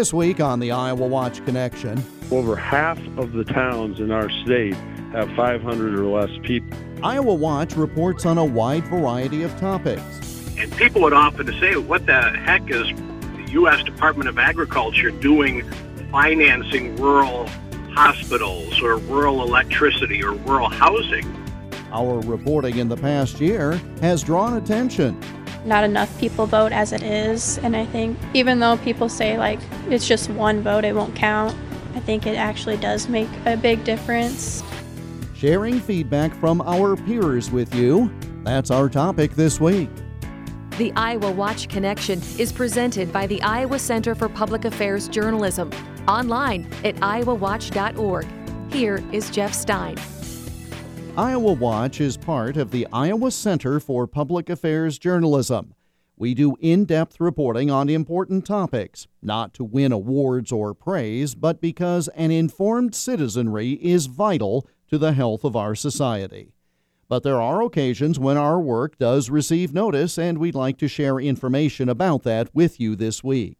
This week on the Iowa Watch Connection, over half of the towns in our state have 500 or less people. Iowa Watch reports on a wide variety of topics. And people would often say, what the heck is the U.S. Department of Agriculture doing financing rural hospitals or rural electricity or rural housing? Our reporting in the past year has drawn attention not enough people vote as it is. And I think even though people say like it's just one vote, it won't count, I think it actually does make a big difference. Sharing feedback from our peers with you. That's our topic this week. The Iowa Watch Connection is presented by the Iowa Center for Public Affairs Journalism, online at iowawatch.org. Here is Jeff Stein. Iowa Watch is part of the Iowa Center for Public Affairs Journalism. We do in depth reporting on important topics, not to win awards or praise, but because an informed citizenry is vital to the health of our society. But there are occasions when our work does receive notice, and we'd like to share information about that with you this week.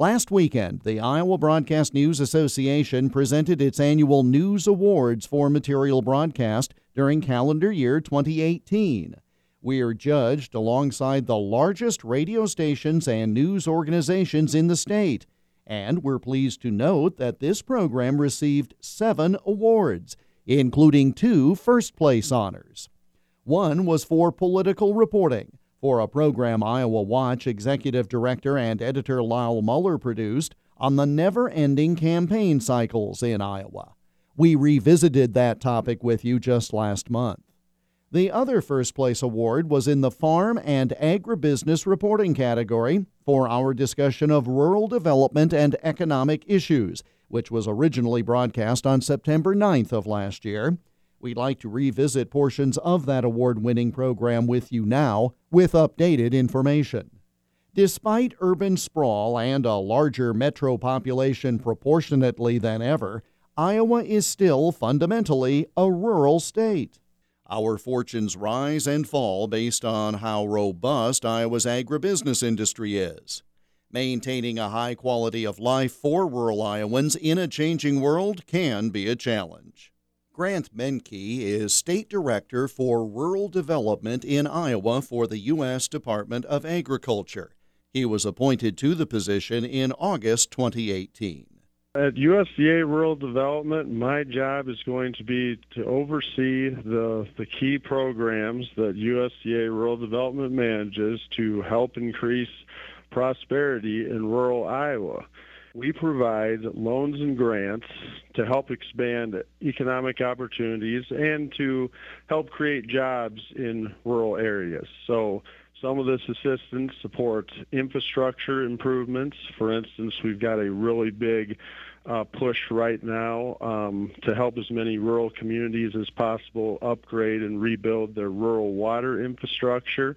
Last weekend, the Iowa Broadcast News Association presented its annual News Awards for Material Broadcast during calendar year 2018. We are judged alongside the largest radio stations and news organizations in the state, and we're pleased to note that this program received seven awards, including two first place honors. One was for political reporting for a program Iowa Watch executive director and editor Lyle Muller produced on the never ending campaign cycles in Iowa. We revisited that topic with you just last month. The other first place award was in the Farm and Agribusiness Reporting category for our discussion of rural development and economic issues, which was originally broadcast on September 9th of last year. We'd like to revisit portions of that award winning program with you now with updated information. Despite urban sprawl and a larger metro population proportionately than ever, Iowa is still fundamentally a rural state. Our fortunes rise and fall based on how robust Iowa's agribusiness industry is. Maintaining a high quality of life for rural Iowans in a changing world can be a challenge. Grant Menke is State Director for Rural Development in Iowa for the U.S. Department of Agriculture. He was appointed to the position in August 2018. At USDA Rural Development, my job is going to be to oversee the, the key programs that USDA Rural Development manages to help increase prosperity in rural Iowa. We provide loans and grants to help expand economic opportunities and to help create jobs in rural areas. So some of this assistance supports infrastructure improvements. For instance, we've got a really big uh, push right now um, to help as many rural communities as possible upgrade and rebuild their rural water infrastructure.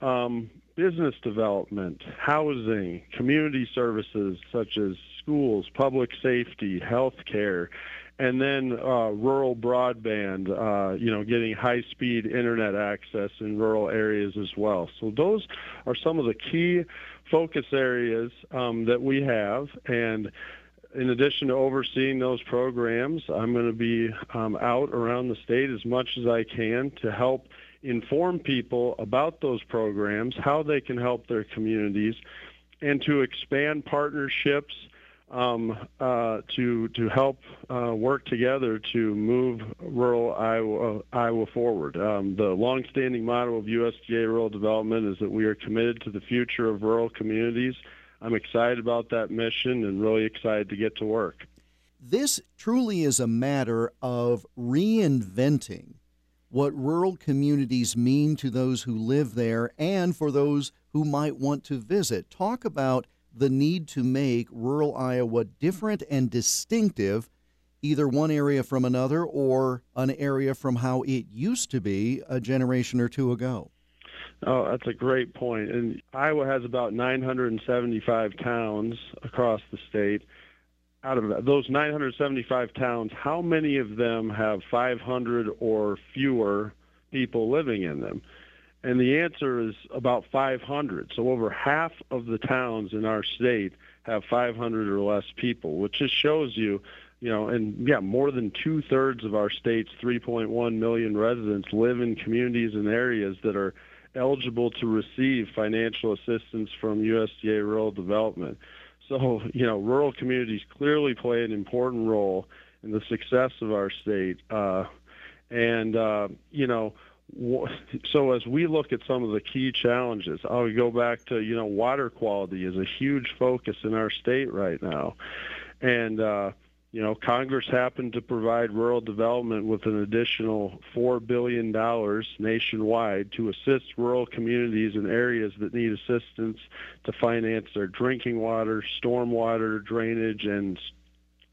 Um, business development, housing, community services such as schools, public safety, health care, and then uh, rural broadband, uh, you know, getting high-speed internet access in rural areas as well. So those are some of the key focus areas um, that we have, and in addition to overseeing those programs, I'm going to be um, out around the state as much as I can to help inform people about those programs, how they can help their communities, and to expand partnerships um, uh, to to help uh, work together to move rural Iowa, Iowa forward. Um, the longstanding motto of USDA Rural Development is that we are committed to the future of rural communities. I'm excited about that mission and really excited to get to work. This truly is a matter of reinventing what rural communities mean to those who live there and for those who might want to visit. Talk about the need to make rural Iowa different and distinctive, either one area from another or an area from how it used to be a generation or two ago. Oh, that's a great point. And Iowa has about 975 towns across the state out of those 975 towns, how many of them have 500 or fewer people living in them? And the answer is about 500. So over half of the towns in our state have 500 or less people, which just shows you, you know, and yeah, more than two thirds of our state's 3.1 million residents live in communities and areas that are eligible to receive financial assistance from USDA Rural Development. So, you know, rural communities clearly play an important role in the success of our state. Uh, and, uh, you know, so as we look at some of the key challenges, I'll go back to, you know, water quality is a huge focus in our state right now. And, uh, you know, Congress happened to provide rural development with an additional $4 billion nationwide to assist rural communities in areas that need assistance to finance their drinking water, stormwater, drainage, and,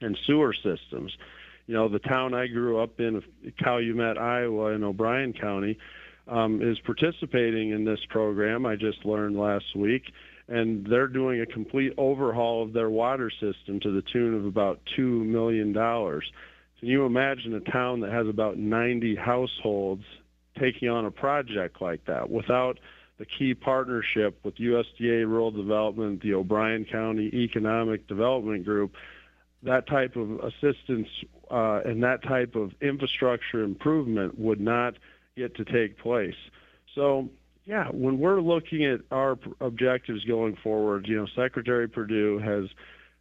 and sewer systems. You know, the town I grew up in, Calumet, Iowa, in O'Brien County, um, is participating in this program. I just learned last week and they're doing a complete overhaul of their water system to the tune of about $2 million. Can you imagine a town that has about 90 households taking on a project like that without the key partnership with USDA Rural Development, the O'Brien County Economic Development Group? That type of assistance uh, and that type of infrastructure improvement would not get to take place. So yeah, when we're looking at our objectives going forward, you know, Secretary Perdue has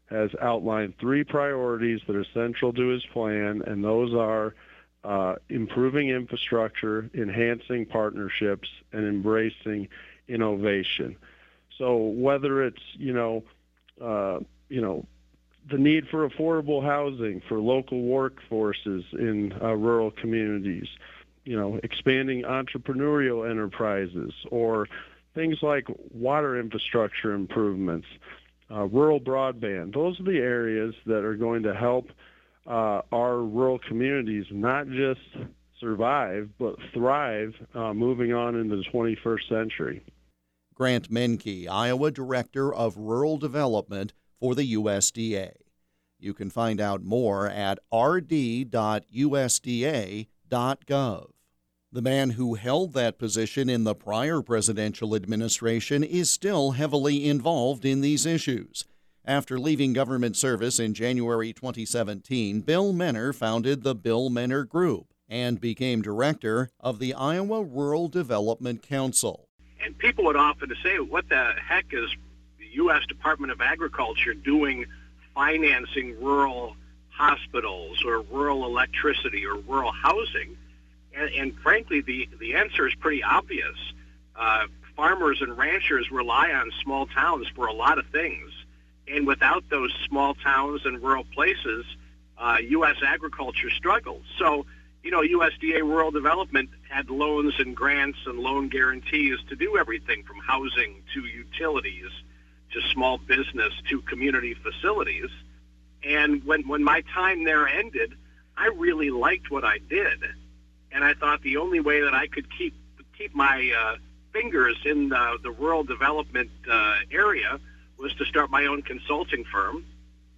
has outlined three priorities that are central to his plan, and those are uh, improving infrastructure, enhancing partnerships, and embracing innovation. So whether it's you know, uh, you know, the need for affordable housing for local workforces in uh, rural communities, you know, expanding entrepreneurial enterprises or things like water infrastructure improvements, uh, rural broadband. Those are the areas that are going to help uh, our rural communities not just survive, but thrive uh, moving on into the 21st century. Grant Menke, Iowa Director of Rural Development for the USDA. You can find out more at rd.usda.gov. The man who held that position in the prior presidential administration is still heavily involved in these issues. After leaving government service in January 2017, Bill Menner founded the Bill Menner Group and became director of the Iowa Rural Development Council. And people would often say, what the heck is the U.S. Department of Agriculture doing financing rural hospitals or rural electricity or rural housing? And, and frankly, the, the answer is pretty obvious. Uh, farmers and ranchers rely on small towns for a lot of things. And without those small towns and rural places, uh, U.S. agriculture struggles. So, you know, USDA Rural Development had loans and grants and loan guarantees to do everything from housing to utilities to small business to community facilities. And when, when my time there ended, I really liked what I did and I thought the only way that I could keep keep my uh, fingers in the, the rural development uh, area was to start my own consulting firm.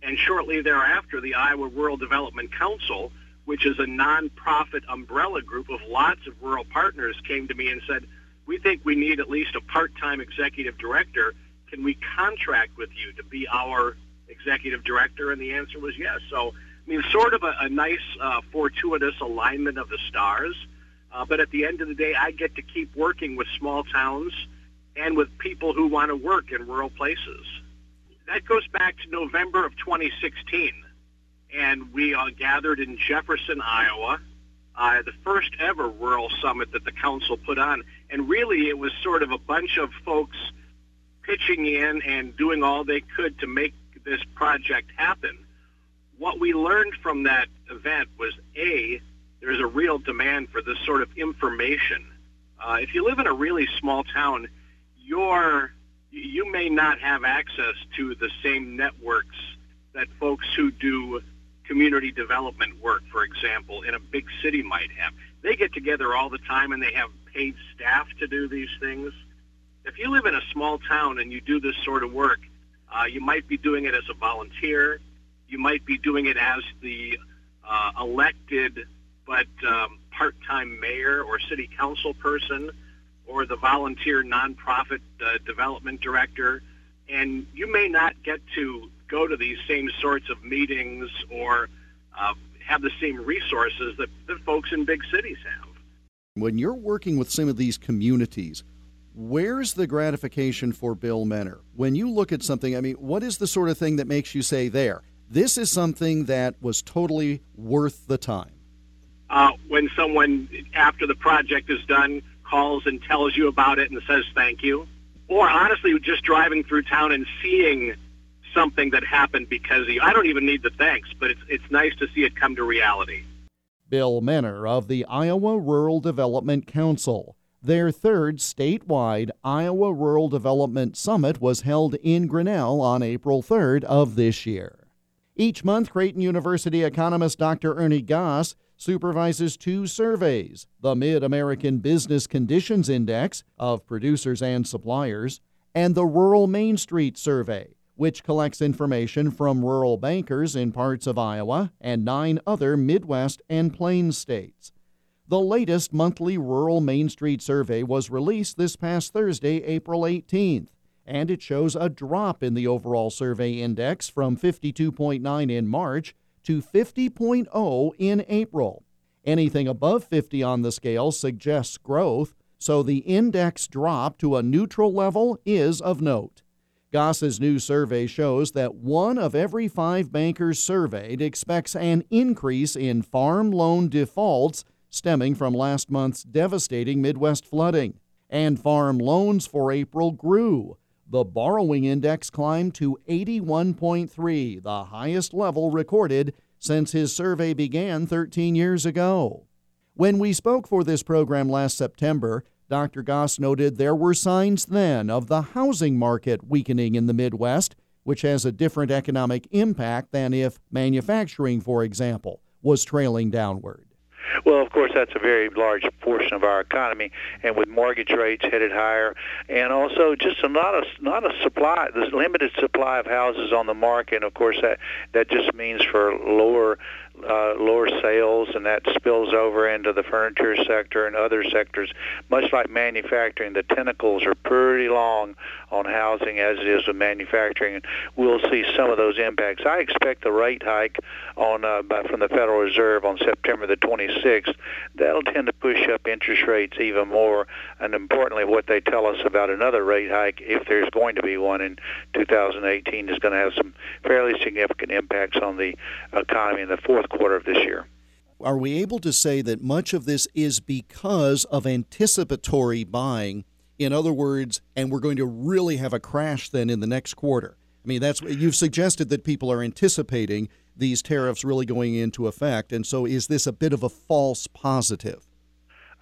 And shortly thereafter, the Iowa Rural Development Council, which is a nonprofit umbrella group of lots of rural partners, came to me and said, "We think we need at least a part-time executive director. Can we contract with you to be our executive director?" And the answer was yes. So I mean, sort of a, a nice, uh, fortuitous alignment of the stars. Uh, but at the end of the day, I get to keep working with small towns and with people who want to work in rural places. That goes back to November of 2016. And we uh, gathered in Jefferson, Iowa, uh, the first ever rural summit that the council put on. And really, it was sort of a bunch of folks pitching in and doing all they could to make this project happen what we learned from that event was a there's a real demand for this sort of information. Uh, if you live in a really small town, you're you may not have access to the same networks that folks who do community development work, for example, in a big city might have. They get together all the time and they have paid staff to do these things. If you live in a small town and you do this sort of work, uh, you might be doing it as a volunteer you might be doing it as the uh, elected but um, part-time mayor or city council person or the volunteer nonprofit uh, development director. and you may not get to go to these same sorts of meetings or uh, have the same resources that, that folks in big cities have. When you're working with some of these communities, where's the gratification for Bill Menner? When you look at something, I mean, what is the sort of thing that makes you say, there, this is something that was totally worth the time? Uh, when someone, after the project is done, calls and tells you about it and says thank you. Or honestly, just driving through town and seeing something that happened because of you. I don't even need the thanks, but it's, it's nice to see it come to reality. Bill Menner of the Iowa Rural Development Council. Their third statewide Iowa Rural Development Summit was held in Grinnell on April 3rd of this year. Each month, Creighton University economist Dr. Ernie Goss supervises two surveys the Mid American Business Conditions Index of producers and suppliers, and the Rural Main Street Survey which collects information from rural bankers in parts of Iowa and nine other Midwest and Plains states. The latest monthly Rural Main Street survey was released this past Thursday, April 18th, and it shows a drop in the overall survey index from 52.9 in March to 50.0 in April. Anything above 50 on the scale suggests growth, so the index drop to a neutral level is of note. Goss's new survey shows that one of every five bankers surveyed expects an increase in farm loan defaults stemming from last month's devastating Midwest flooding. And farm loans for April grew. The borrowing index climbed to 81.3, the highest level recorded since his survey began 13 years ago. When we spoke for this program last September, Dr. Goss noted there were signs then of the housing market weakening in the Midwest, which has a different economic impact than if manufacturing, for example, was trailing downward. Well, of course, that's a very large portion of our economy, and with mortgage rates headed higher, and also just a lot of not a supply, there's limited supply of houses on the market. And of course, that that just means for lower uh, lower sales, and that spills over into the furniture sector and other sectors. Much like manufacturing, the tentacles are pretty long on housing as it is with manufacturing. We'll see some of those impacts. I expect the rate hike on uh, from the Federal Reserve on September the 26th. That'll tend to push up interest rates even more, and importantly, what they tell us about another rate hike, if there's going to be one in 2018, is going to have some fairly significant impacts on the economy in the fourth quarter of this year. Are we able to say that much of this is because of anticipatory buying? In other words, and we're going to really have a crash then in the next quarter. I mean, that's you've suggested that people are anticipating these tariffs really going into effect, and so is this a bit of a false positive?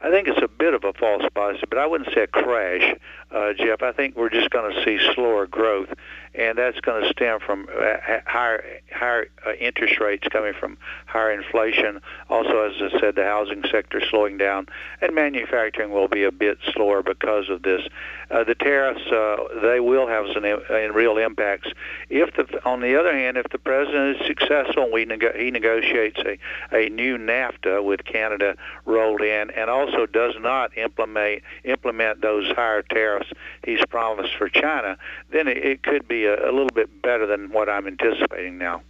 I think it's a bit of a false positive, but I wouldn't say a crash, uh, Jeff. I think we're just going to see slower growth and that's going to stem from uh, higher higher uh, interest rates coming from higher inflation. Also, as I said, the housing sector slowing down, and manufacturing will be a bit slower because of this. Uh, the tariffs uh, they will have some in, in real impacts. If the on the other hand, if the president is successful, we nego- he negotiates a, a new NAFTA with Canada rolled in, and also does not implement implement those higher tariffs he's promised for China, then it, it could be a, a little bit better than what I'm anticipating now.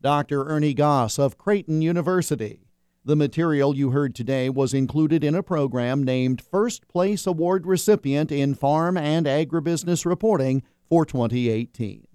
Dr. Ernie Goss of Creighton University. The material you heard today was included in a program named First Place Award Recipient in Farm and Agribusiness Reporting for 2018.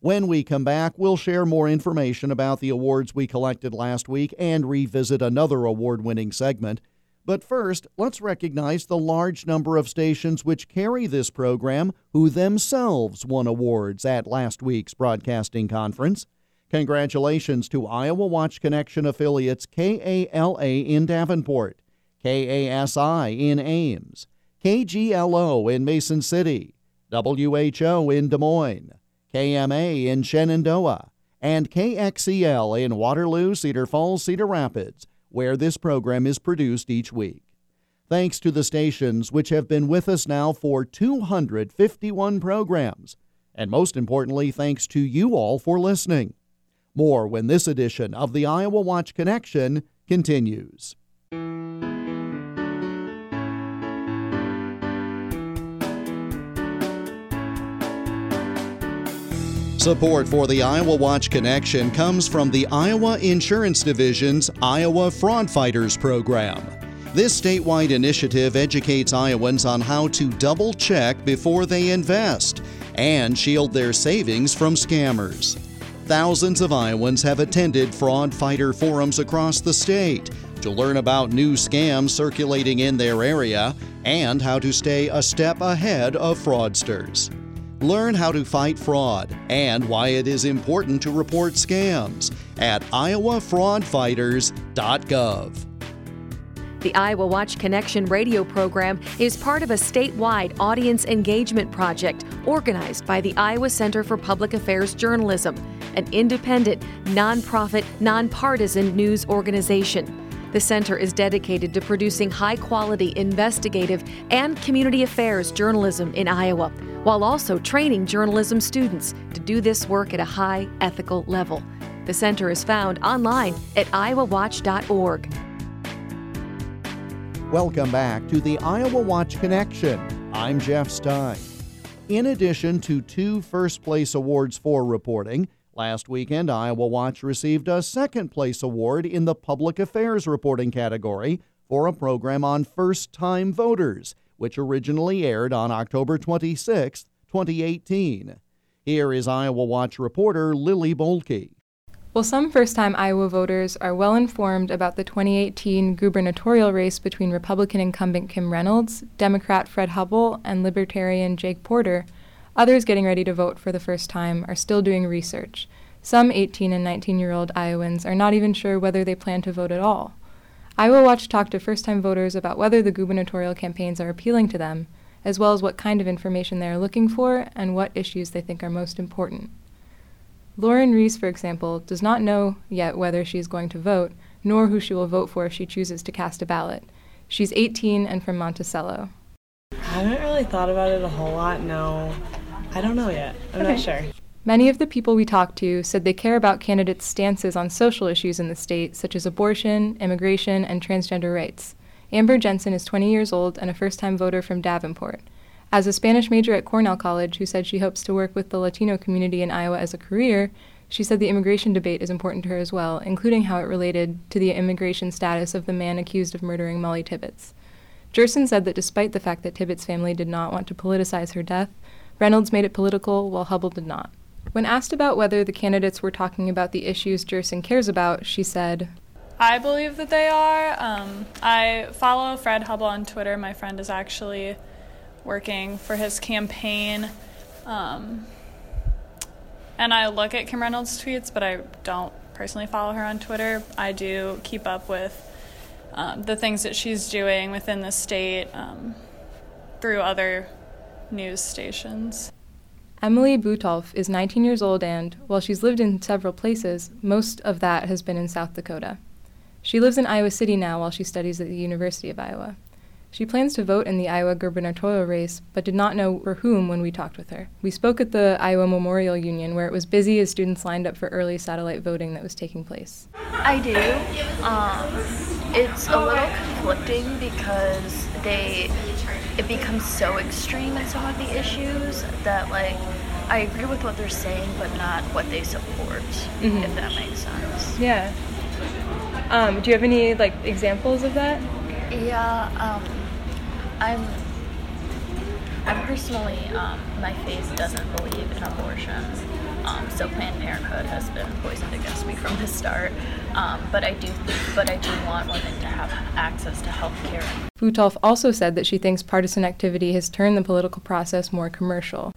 When we come back, we'll share more information about the awards we collected last week and revisit another award winning segment. But first, let's recognize the large number of stations which carry this program who themselves won awards at last week's broadcasting conference. Congratulations to Iowa Watch Connection affiliates KALA in Davenport, KASI in Ames, KGLO in Mason City, WHO in Des Moines, KMA in Shenandoah, and KXEL in Waterloo, Cedar Falls, Cedar Rapids where this program is produced each week. Thanks to the stations which have been with us now for 251 programs. And most importantly, thanks to you all for listening. More when this edition of the Iowa Watch Connection continues. Support for the Iowa Watch Connection comes from the Iowa Insurance Division's Iowa Fraud Fighters program. This statewide initiative educates Iowans on how to double check before they invest and shield their savings from scammers. Thousands of Iowans have attended fraud fighter forums across the state to learn about new scams circulating in their area and how to stay a step ahead of fraudsters. Learn how to fight fraud and why it is important to report scams at iowafraudfighters.gov. The Iowa Watch Connection radio program is part of a statewide audience engagement project organized by the Iowa Center for Public Affairs Journalism, an independent, nonprofit, nonpartisan news organization. The center is dedicated to producing high quality investigative and community affairs journalism in Iowa, while also training journalism students to do this work at a high ethical level. The center is found online at iowawatch.org. Welcome back to the Iowa Watch Connection. I'm Jeff Stein. In addition to two first place awards for reporting, Last weekend, Iowa Watch received a second place award in the Public Affairs Reporting category for a program on first time voters, which originally aired on October 26, 2018. Here is Iowa Watch reporter Lily Bolke. While some first time Iowa voters are well informed about the 2018 gubernatorial race between Republican incumbent Kim Reynolds, Democrat Fred Hubbell, and Libertarian Jake Porter, Others getting ready to vote for the first time are still doing research. Some 18 and 19 year old Iowans are not even sure whether they plan to vote at all. Iowa Watch talked to first time voters about whether the gubernatorial campaigns are appealing to them, as well as what kind of information they are looking for and what issues they think are most important. Lauren Reese, for example, does not know yet whether she is going to vote, nor who she will vote for if she chooses to cast a ballot. She's 18 and from Monticello. I haven't really thought about it a whole lot, no. I don't know yet. I'm okay. not sure. Many of the people we talked to said they care about candidates' stances on social issues in the state, such as abortion, immigration, and transgender rights. Amber Jensen is 20 years old and a first time voter from Davenport. As a Spanish major at Cornell College who said she hopes to work with the Latino community in Iowa as a career, she said the immigration debate is important to her as well, including how it related to the immigration status of the man accused of murdering Molly Tibbetts. Jerson said that despite the fact that Tibbetts' family did not want to politicize her death, Reynolds made it political, while Hubbell did not. When asked about whether the candidates were talking about the issues Jerson cares about, she said, I believe that they are. Um, I follow Fred Hubbell on Twitter. My friend is actually working for his campaign. Um, and I look at Kim Reynolds' tweets, but I don't personally follow her on Twitter. I do keep up with um, the things that she's doing within the state um, through other news stations. Emily Butolf is 19 years old and, while she's lived in several places, most of that has been in South Dakota. She lives in Iowa City now while she studies at the University of Iowa. She plans to vote in the Iowa gubernatorial race, but did not know for whom when we talked with her. We spoke at the Iowa Memorial Union, where it was busy as students lined up for early satellite voting that was taking place. I do. Um, it's a little conflicting because they it becomes so extreme in some of the issues that like I agree with what they're saying, but not what they support. Mm-hmm. If that makes sense. Yeah. Um, do you have any like examples of that? Yeah. Um, I'm. I'm personally, um, my faith doesn't believe in abortion. Um, so Planned Parenthood has been poisoned against me from the start. Um, but I do, but I do want women to have access to health care. Butolf also said that she thinks partisan activity has turned the political process more commercial.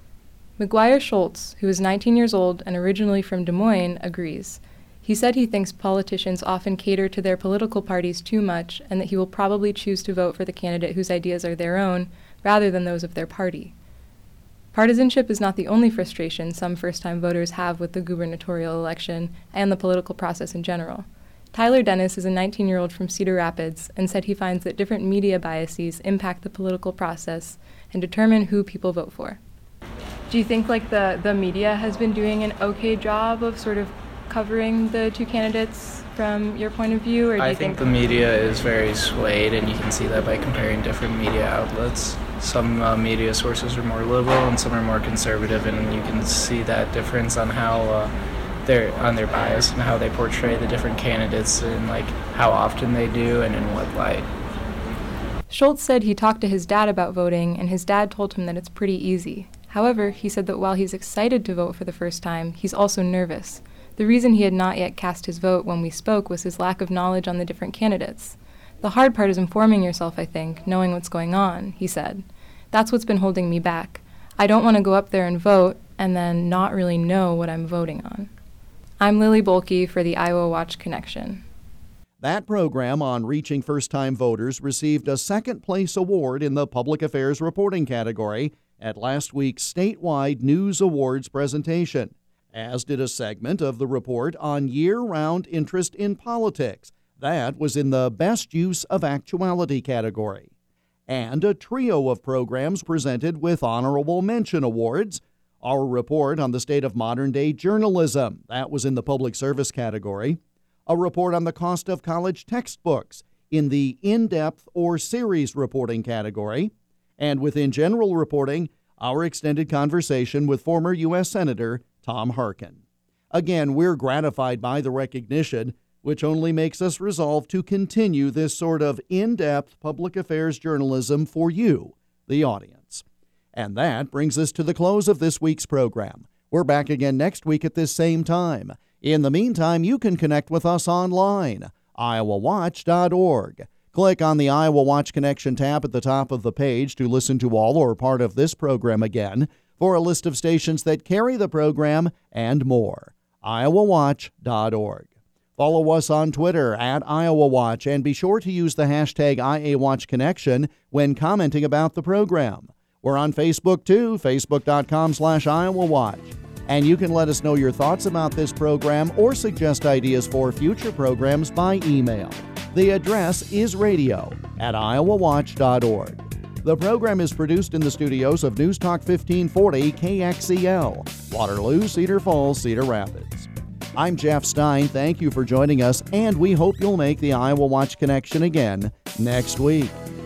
McGuire Schultz, who is 19 years old and originally from Des Moines, agrees. He said he thinks politicians often cater to their political parties too much and that he will probably choose to vote for the candidate whose ideas are their own rather than those of their party. Partisanship is not the only frustration some first time voters have with the gubernatorial election and the political process in general. Tyler Dennis is a 19 year old from Cedar Rapids and said he finds that different media biases impact the political process and determine who people vote for. Do you think like the, the media has been doing an okay job of sort of covering the two candidates from your point of view? Or do I you think, think the media is very swayed, and you can see that by comparing different media outlets. some uh, media sources are more liberal and some are more conservative, and you can see that difference on how uh, they're on their bias and how they portray the different candidates and like how often they do and in what light. Schultz said he talked to his dad about voting, and his dad told him that it's pretty easy. However, he said that while he's excited to vote for the first time, he's also nervous. The reason he had not yet cast his vote when we spoke was his lack of knowledge on the different candidates. The hard part is informing yourself, I think, knowing what's going on, he said. That's what's been holding me back. I don't want to go up there and vote and then not really know what I'm voting on. I'm Lily Bolke for the Iowa Watch Connection. That program on reaching first time voters received a second place award in the Public Affairs Reporting category at last week's statewide News Awards presentation, as did a segment of the report on year round interest in politics that was in the Best Use of Actuality category. And a trio of programs presented with honorable mention awards. Our report on the state of modern day journalism, that was in the public service category. A report on the cost of college textbooks in the in depth or series reporting category. And within general reporting, our extended conversation with former U.S. Senator Tom Harkin. Again, we're gratified by the recognition which only makes us resolve to continue this sort of in depth public affairs journalism for you, the audience. And that brings us to the close of this week's program. We're back again next week at this same time. In the meantime, you can connect with us online, iowawatch.org. Click on the Iowa Watch Connection tab at the top of the page to listen to all or part of this program again for a list of stations that carry the program and more. iowawatch.org. Follow us on Twitter at Iowa Watch and be sure to use the hashtag IAWatchConnection when commenting about the program. We're on Facebook too, facebook.com slash Iowa Watch. And you can let us know your thoughts about this program or suggest ideas for future programs by email. The address is radio at iowawatch.org. The program is produced in the studios of News Talk 1540 KXEL, Waterloo, Cedar Falls, Cedar Rapids. I'm Jeff Stein. Thank you for joining us, and we hope you'll make the Iowa Watch Connection again next week.